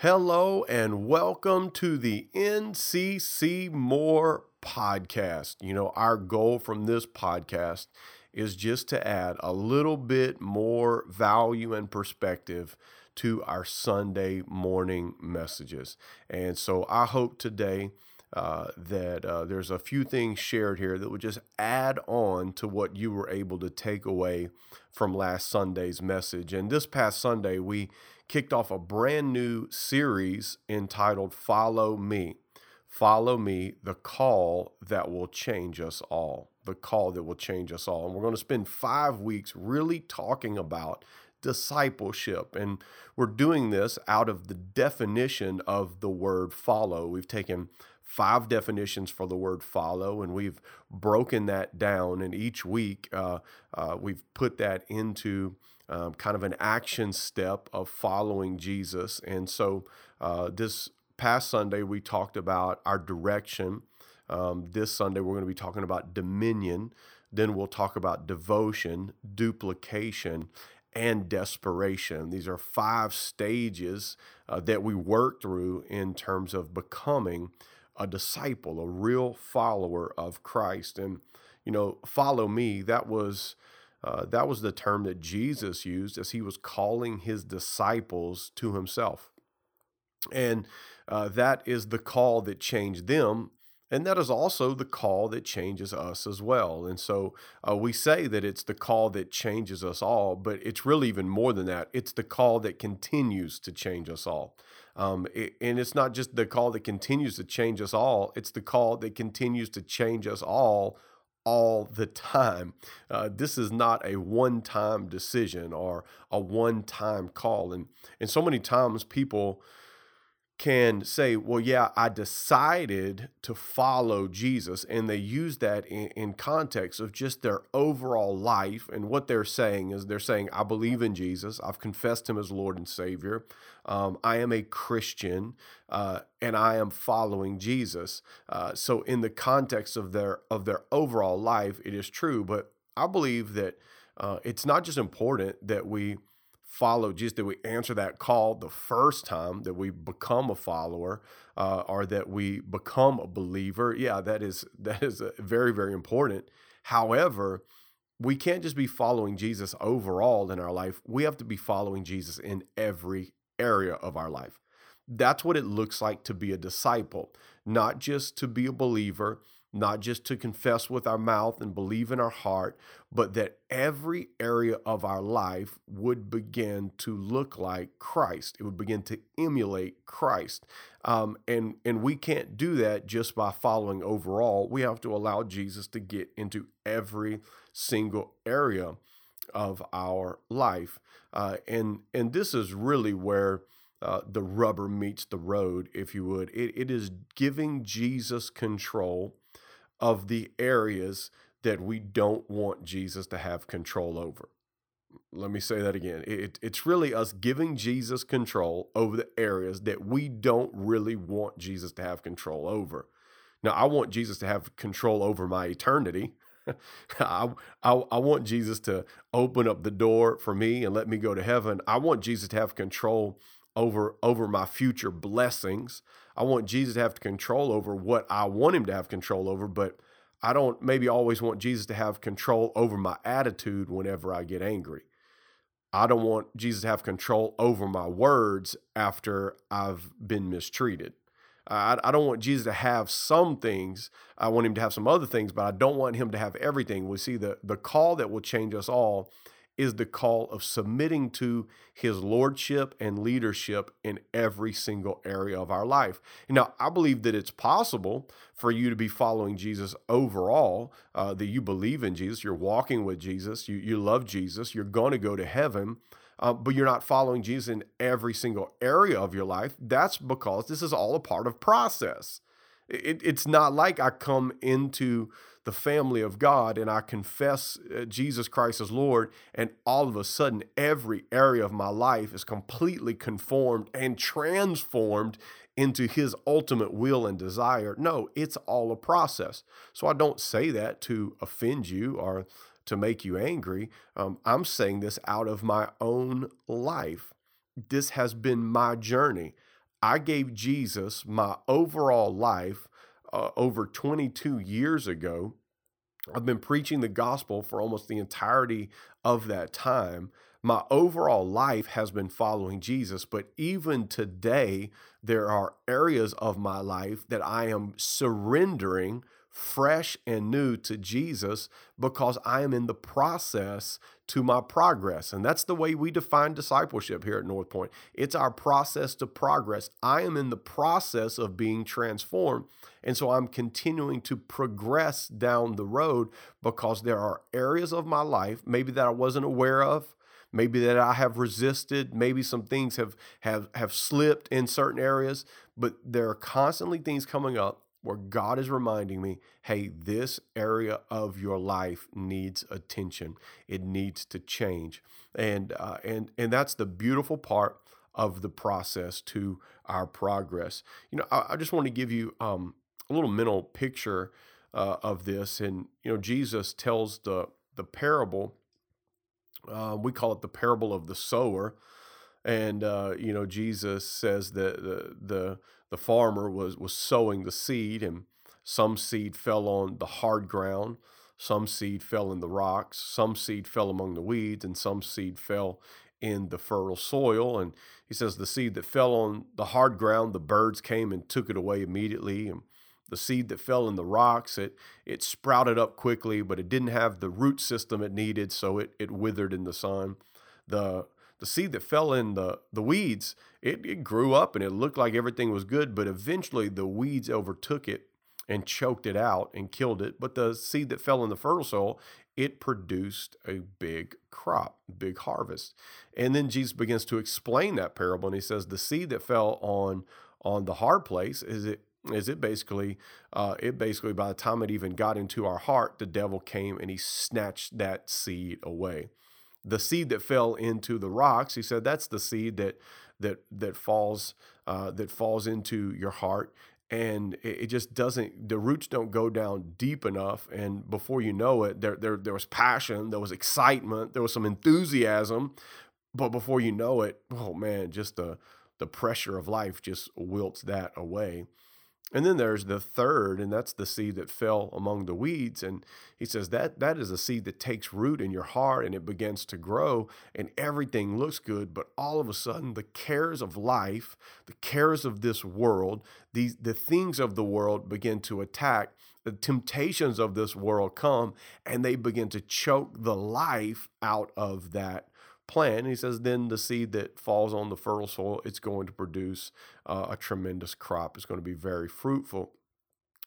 Hello and welcome to the NCC More podcast. You know, our goal from this podcast is just to add a little bit more value and perspective to our Sunday morning messages. And so I hope today uh, that uh, there's a few things shared here that would just add on to what you were able to take away from last Sunday's message. And this past Sunday, we kicked off a brand new series entitled Follow Me. Follow Me, the call that will change us all. The call that will change us all. And we're going to spend five weeks really talking about discipleship. And we're doing this out of the definition of the word follow. We've taken five definitions for the word follow, and we've broken that down. And each week, uh, uh, we've put that into um, kind of an action step of following Jesus. And so uh, this past Sunday, we talked about our direction. Um, this Sunday, we're going to be talking about dominion. Then we'll talk about devotion, duplication, and desperation. These are five stages uh, that we work through in terms of becoming a disciple, a real follower of Christ. And, you know, follow me, that was uh, that was the term that Jesus used as he was calling his disciples to himself. And uh, that is the call that changed them. And that is also the call that changes us as well. And so uh, we say that it's the call that changes us all, but it's really even more than that. It's the call that continues to change us all. Um, it, and it's not just the call that continues to change us all, it's the call that continues to change us all all the time. Uh, this is not a one time decision or a one time call. And, and so many times people can say, well, yeah, I decided to follow Jesus. And they use that in, in, context of just their overall life. And what they're saying is they're saying, I believe in Jesus. I've confessed him as Lord and Savior. Um, I am a Christian uh, and I am following Jesus. Uh, so in the context of their of their overall life, it is true. But I believe that uh, it's not just important that we follow Jesus, that we answer that call the first time that we become a follower uh, or that we become a believer. Yeah, that is that is very very important. However, we can't just be following Jesus overall in our life. We have to be following Jesus in every area of our life. That's what it looks like to be a disciple, not just to be a believer, not just to confess with our mouth and believe in our heart, but that every area of our life would begin to look like Christ. It would begin to emulate Christ. Um, and, and we can't do that just by following overall. We have to allow Jesus to get into every single area of our life. Uh, and, and this is really where uh, the rubber meets the road, if you would. It, it is giving Jesus control of the areas that we don't want Jesus to have control over. Let me say that again. It, it's really us giving Jesus control over the areas that we don't really want Jesus to have control over. Now, I want Jesus to have control over my eternity. I, I, I want Jesus to open up the door for me and let me go to heaven. I want Jesus to have control over over my future blessings. I want Jesus to have control over what I want him to have control over, but I don't maybe always want Jesus to have control over my attitude whenever I get angry. I don't want Jesus to have control over my words after I've been mistreated. I, I don't want Jesus to have some things. I want him to have some other things, but I don't want him to have everything. We see the, the call that will change us all is the call of submitting to his lordship and leadership in every single area of our life. Now, I believe that it's possible for you to be following Jesus overall, uh, that you believe in Jesus, you're walking with Jesus, you, you love Jesus, you're going to go to heaven. Uh, but you're not following Jesus in every single area of your life. That's because this is all a part of process. It, it's not like I come into the family of God and I confess uh, Jesus Christ as Lord, and all of a sudden, every area of my life is completely conformed and transformed into His ultimate will and desire. No, it's all a process. So I don't say that to offend you or to make you angry. Um, I'm saying this out of my own life. This has been my journey. I gave Jesus my overall life uh, over 22 years ago. I've been preaching the gospel for almost the entirety of that time. My overall life has been following Jesus, but even today, there are areas of my life that I am surrendering fresh and new to Jesus because I am in the process to my progress. And that's the way we define discipleship here at North Point. It's our process to progress. I am in the process of being transformed. And so I'm continuing to progress down the road because there are areas of my life, maybe that I wasn't aware of, maybe that I have resisted, maybe some things have have have slipped in certain areas, but there are constantly things coming up where God is reminding me, hey, this area of your life needs attention. It needs to change, and uh, and and that's the beautiful part of the process to our progress. You know, I, I just want to give you um, a little mental picture uh, of this, and you know, Jesus tells the the parable. Uh, we call it the parable of the sower and uh, you know Jesus says that the, the the farmer was was sowing the seed, and some seed fell on the hard ground, some seed fell in the rocks, some seed fell among the weeds, and some seed fell in the fertile soil. And he says the seed that fell on the hard ground, the birds came and took it away immediately, and the seed that fell in the rocks, it it sprouted up quickly, but it didn't have the root system it needed, so it it withered in the sun. The the seed that fell in the, the weeds, it, it grew up and it looked like everything was good, but eventually the weeds overtook it and choked it out and killed it. But the seed that fell in the fertile soil, it produced a big crop, big harvest. And then Jesus begins to explain that parable and he says the seed that fell on on the hard place is it is it basically uh, it basically by the time it even got into our heart the devil came and he snatched that seed away the seed that fell into the rocks, he said that's the seed that that that falls uh, that falls into your heart. And it, just doesn't the roots don't go down deep enough and before you know it there, there there was passion there was excitement there was some enthusiasm. But before you know it oh man just the the pressure of life just wilts that away and then there's the third, and that's the seed that fell among the weeds. And he says that that is a seed that takes root in your heart and it begins to grow, and everything looks good. But all of a sudden, the cares of life, the cares of this world, these the things of the world begin to attack. The temptations of this world come and they begin to choke the life out of that plant. And he says, then the seed that falls on the fertile soil, it's going to produce uh, a tremendous crop. It's going to be very fruitful.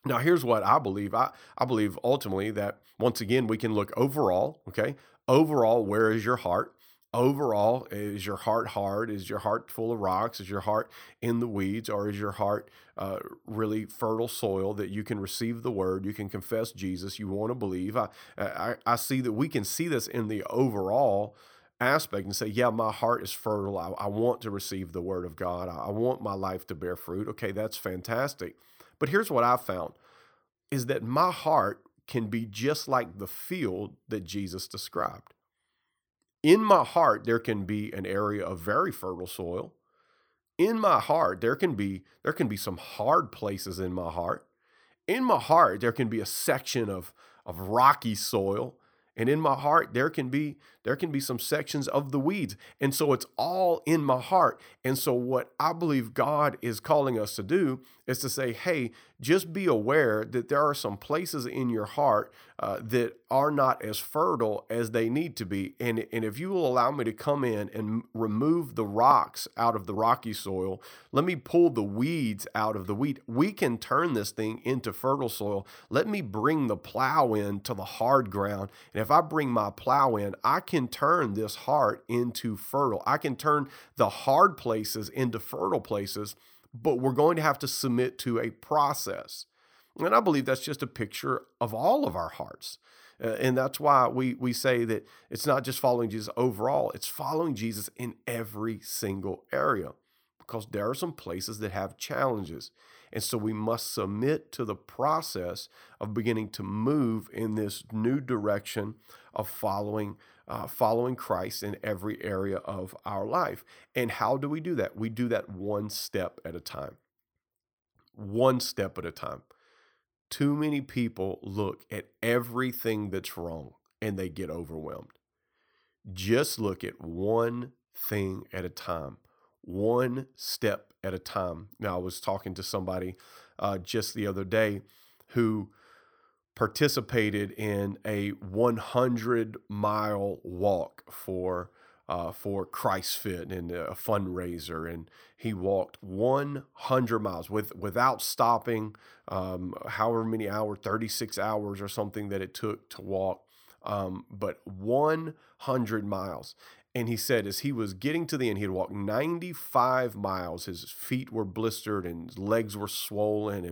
Now, here's what I believe. I, I believe ultimately that once again, we can look overall, okay? Overall, where is your heart? Overall, is your heart hard? Is your heart full of rocks? Is your heart in the weeds? Or is your heart uh, really fertile soil that you can receive the word? You can confess Jesus. You want to believe. I, I, I see that we can see this in the overall aspect and say, yeah, my heart is fertile. I, I want to receive the word of God. I, I want my life to bear fruit. Okay, that's fantastic. But here's what I found is that my heart can be just like the field that Jesus described. In my heart, there can be an area of very fertile soil. In my heart, there can be there can be some hard places in my heart. In my heart, there can be a section of, of rocky soil and in my heart there can be there can be some sections of the weeds. And so it's all in my heart. And so what i believe god is calling us to do is to say hey just be aware that there are some places in your heart uh, that are not as fertile as they need to be. And, and if you will allow me to come in and remove the rocks out of the rocky soil let me pull the weeds out of the wheat. We can turn this thing into fertile soil. Let me bring the plow in to the hard ground. And if i bring my plow in i can turn this heart into fertile. I can turn the hard places into fertile places, but we're going to have to submit to a process. And I believe that's just a picture of all of our hearts. Uh, and that's why we, we say that it's not just following Jesus overall, it's following Jesus in every single area because there are some places that have challenges. And so we must submit to the process of beginning to move in this new direction of following uh, following Christ in every area of our life. And how do we do that? We do that one step at a time. One step at a time. Too many people look at everything that's wrong and they get overwhelmed. Just look at one thing at a time, one step at a time. Now, I was talking to somebody uh, just the other day who participated in a 100 mile walk for uh, for Christ Fit and a fundraiser, and he walked 100 miles with without stopping, um, however many hours, 36 hours or something that it took to walk, um, but 100 miles. And he said, as he was getting to the end, he had walked 95 miles. His feet were blistered and his legs were swollen,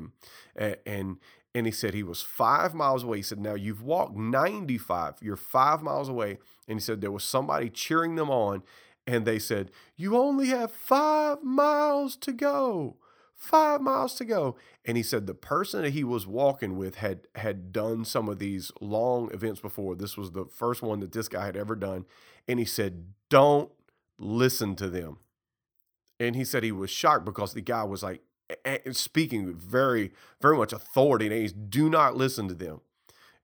and and and he said he was five miles away. He said, Now you've walked 95, you're five miles away. And he said there was somebody cheering them on, and they said, You only have five miles to go. Five miles to go. And he said the person that he was walking with had had done some of these long events before. This was the first one that this guy had ever done. And he said, Don't listen to them. And he said he was shocked because the guy was like, speaking very, very much authority, and he's do not listen to them.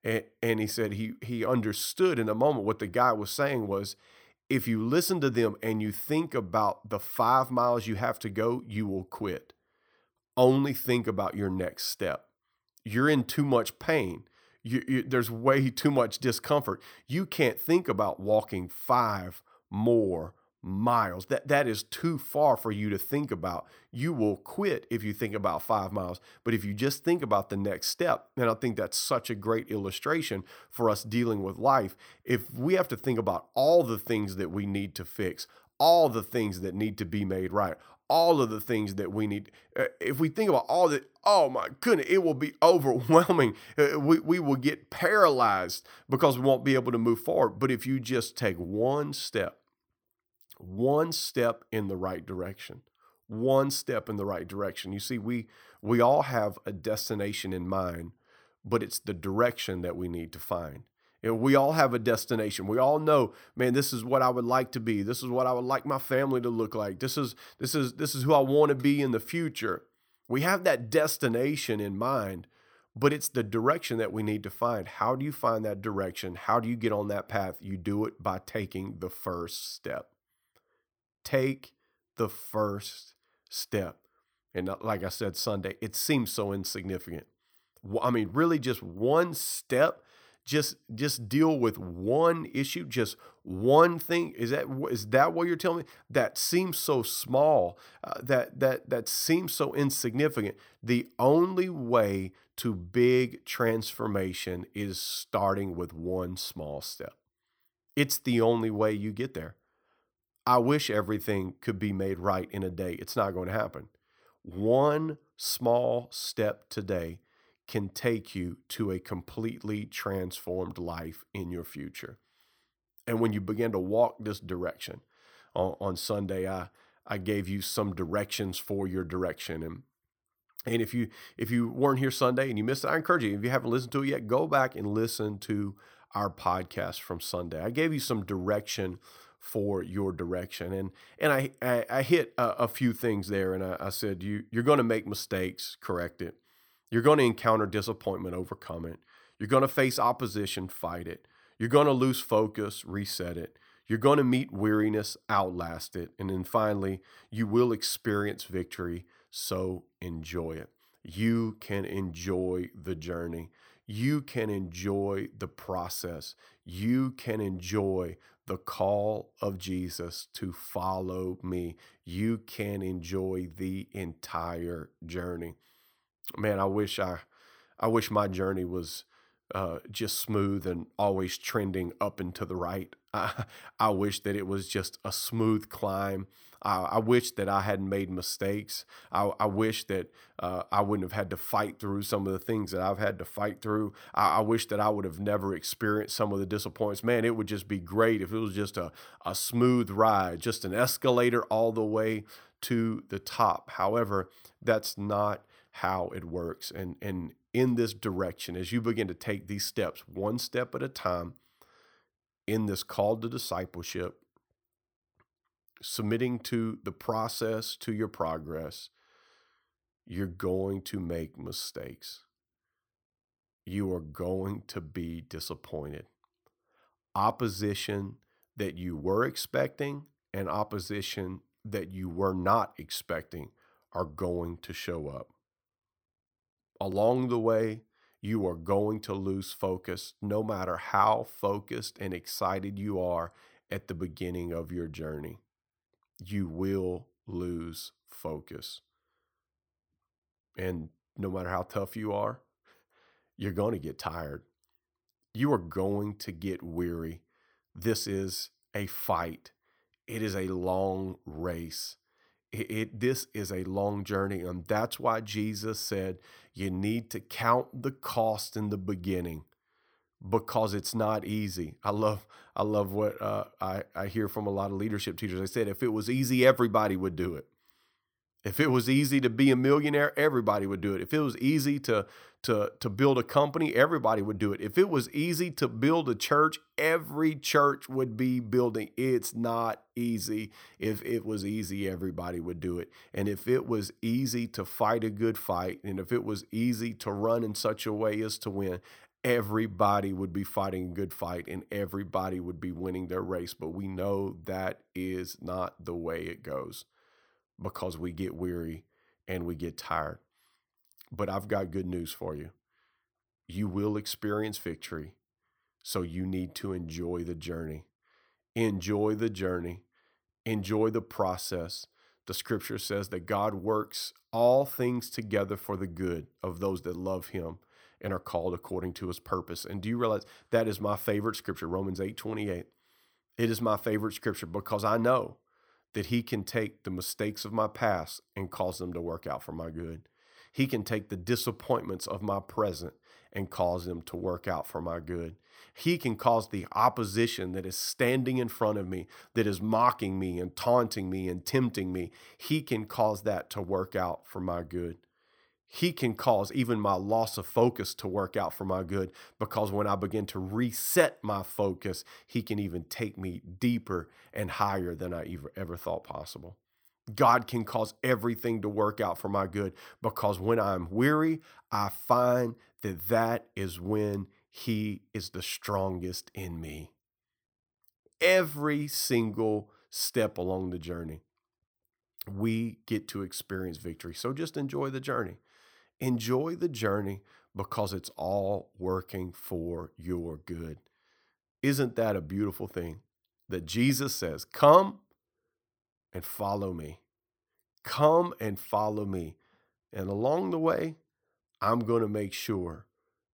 And, and he said he he understood in a moment what the guy was saying was, if you listen to them and you think about the five miles you have to go, you will quit. Only think about your next step. You're in too much pain. You, you, there's way too much discomfort. You can't think about walking five more miles. That that is too far for you to think about. You will quit if you think about 5 miles. But if you just think about the next step, and I think that's such a great illustration for us dealing with life. If we have to think about all the things that we need to fix, all the things that need to be made right, all of the things that we need. Uh, if we think about all that, oh my goodness, it will be overwhelming. Uh, we, we will get paralyzed because we won't be able to move forward. But if you just take one step, one step in the right direction one step in the right direction. You see we we all have a destination in mind but it's the direction that we need to find. And we all have a destination. We all know man this is what i would like to be. This is what i would like my family to look like. This is this is this is who i want to be in the future. We have that destination in mind but it's the direction that we need to find. How do you find that direction? How do you get on that path? You do it by taking the first step Take the first step. And uh, like I said Sunday, it seems so insignificant. I mean, really just one step, just just deal with one issue, just one thing. Is that is that what you're telling me? That seems so small, uh, that that that seems so insignificant. The only way to big transformation is starting with one small step. It's the only way you get there. I wish everything could be made right in a day. It's not going to happen. One small step today can take you to a completely transformed life in your future. And when you begin to walk this direction, on, on Sunday, I, I gave you some directions for your direction. And and if you if you weren't here Sunday and you missed it, I encourage you, if you haven't listened to it yet, go back and listen to our podcast from Sunday. I gave you some direction for your direction. And and I I, I hit a, a, few things there, and I, I said you you're going to make mistakes, correct it. You're going to encounter disappointment, overcome it. You're going to face opposition, fight it. You're going to lose focus, reset it. You're going to meet weariness, outlast it. And then finally, you will experience victory, so enjoy it. You can enjoy the journey. You can enjoy the process. You can enjoy the call of Jesus to follow me. You can enjoy the entire journey. Man, I wish I I wish my journey was uh, just smooth and always trending up and to the right. I, I wish that it was just a smooth climb. I, wish that I hadn't made mistakes. I, I wish that uh, I wouldn't have had to fight through some of the things that I've had to fight through. I, I wish that I would have never experienced some of the disappointments. Man, it would just be great if it was just a, a smooth ride, just an escalator all the way to the top. However, that's not how it works. And, and in this direction, as you begin to take these steps, one step at a time, in this call to discipleship, submitting to the process, to your progress, you're going to make mistakes. You are going to be disappointed. Opposition that you were expecting and opposition that you were not expecting are going to show up. Along the way, you are going to lose focus no matter how focused and excited you are at the beginning of your journey. You will lose focus. And no matter how tough you are, you're going to get tired. You are going to get weary. This is a fight. It is a long race. It, it, this is a long journey and that's why Jesus said you need to count the cost in the beginning because it's not easy. I love I love what uh, I I hear from a lot of leadership teachers. They said if it was easy everybody would do it. If it was easy to be a millionaire, everybody would do it. If it was easy to to to build a company, everybody would do it. If it was easy to build a church, every church would be building. It's not easy. If it was easy, everybody would do it. And if it was easy to fight a good fight, and if it was easy to run in such a way as to win, everybody would be fighting a good fight and everybody would be winning their race. But we know that is not the way it goes because we get weary and we get tired. But I've got good news for you. You will experience victory, so you need to enjoy the journey. Enjoy the journey, enjoy the process. The scripture says that God works all things together for the good of those that love him and are called according to his purpose. And do you realize that is my favorite scripture, Romans 8 28? It is my favorite scripture because I know that He can take the mistakes of my past and cause them to work out for my good. He can take the disappointments of my present and cause them to work out for my good. He can cause the opposition that is standing in front of me, that is mocking me and taunting me and tempting me, he can cause that to work out for my good he can cause even my loss of focus to work out for my good because when I begin to reset my focus, he can even take me deeper and higher than I ever, ever thought possible. God can cause everything to work out for my good because when I'm weary, I find that that is when he is the strongest in me. Every single step along the journey, we get to experience victory. So just enjoy the journey. Enjoy the journey because it's all working for your good. Isn't that a beautiful thing? That Jesus says, Come and follow me. Come and follow me. And along the way, I'm going to make sure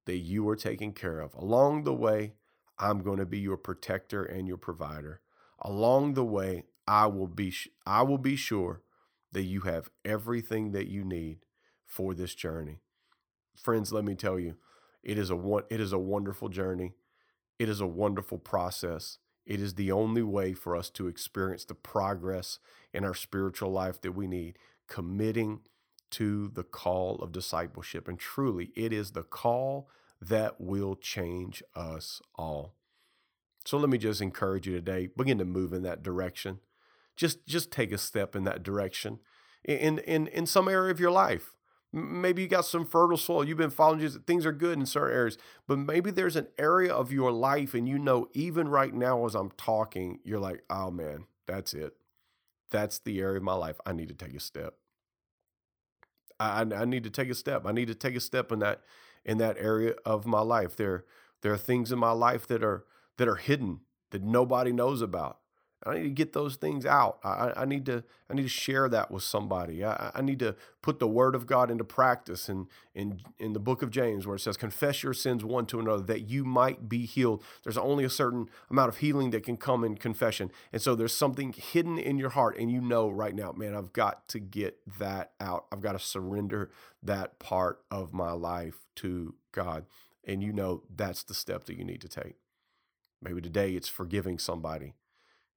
that you are taken care of. Along the way, I'm going to be your protector and your provider. Along the way, I will be I will be sure that you have everything that you need for this journey. Friends, let me tell you, it is a it is a wonderful journey. It is a wonderful process. It is the only way for us to experience the progress in our spiritual life that we need, committing to the call of discipleship. And truly, it is the call that will change us all. So let me just encourage you today, begin to move in that direction. Just just take a step in that direction in in in some area of your life. Maybe you got some fertile soil. You've been following Jesus. Things are good in certain areas, but maybe there's an area of your life, and you know, even right now as I'm talking, you're like, oh man, that's it. That's the area of my life. I need to take a step. I, I need to take a step. I need to take a step in that in that area of my life. There there are things in my life that are that are hidden that nobody knows about. I need to get those things out. I, I need to I need to share that with somebody. I, I need to put the word of God into practice. And in, in the book of James, where it says, "Confess your sins one to another, that you might be healed." There's only a certain amount of healing that can come in confession, and so there's something hidden in your heart, and you know right now, man, I've got to get that out. I've got to surrender that part of my life to God, and you know that's the step that you need to take. Maybe today it's forgiving somebody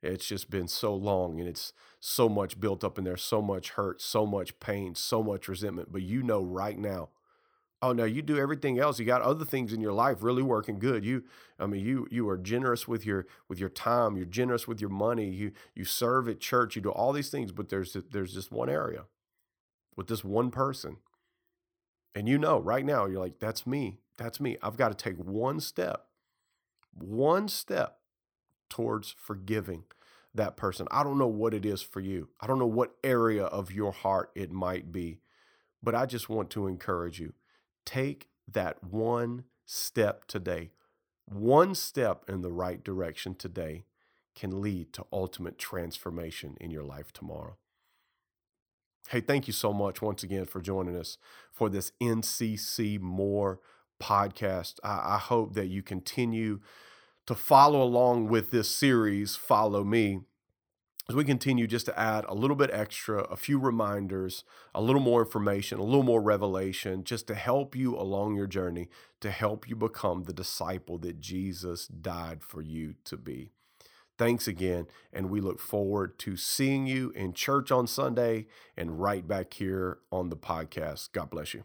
it's just been so long and it's so much built up in there, so much hurt, so much pain, so much resentment. But you know right now, Oh no, you do everything else. You got other things in your life really working good. You, I mean, you you are generous with your with your time. You're generous with your money. You you serve at church. You do all these things, but there's there's just one area with this one person, and you know right now you're like, that's me. That's me. I've got to take one step, one step towards forgiving that person. I don't know what it is for you. I don't know what area of your heart it might be, but I just want to encourage you Take that one step today. One step in the right direction today can lead to ultimate transformation in your life tomorrow. Hey, thank you so much once again for joining us for this NCC More podcast. I, I hope that you continue to follow along with this series, Follow Me as we continue just to add a little bit extra, a few reminders, a little more information, a little more revelation, just to help you along your journey, to help you become the disciple that Jesus died for you to be. Thanks again, and we look forward to seeing you in church on Sunday and right back here on the podcast. God bless you.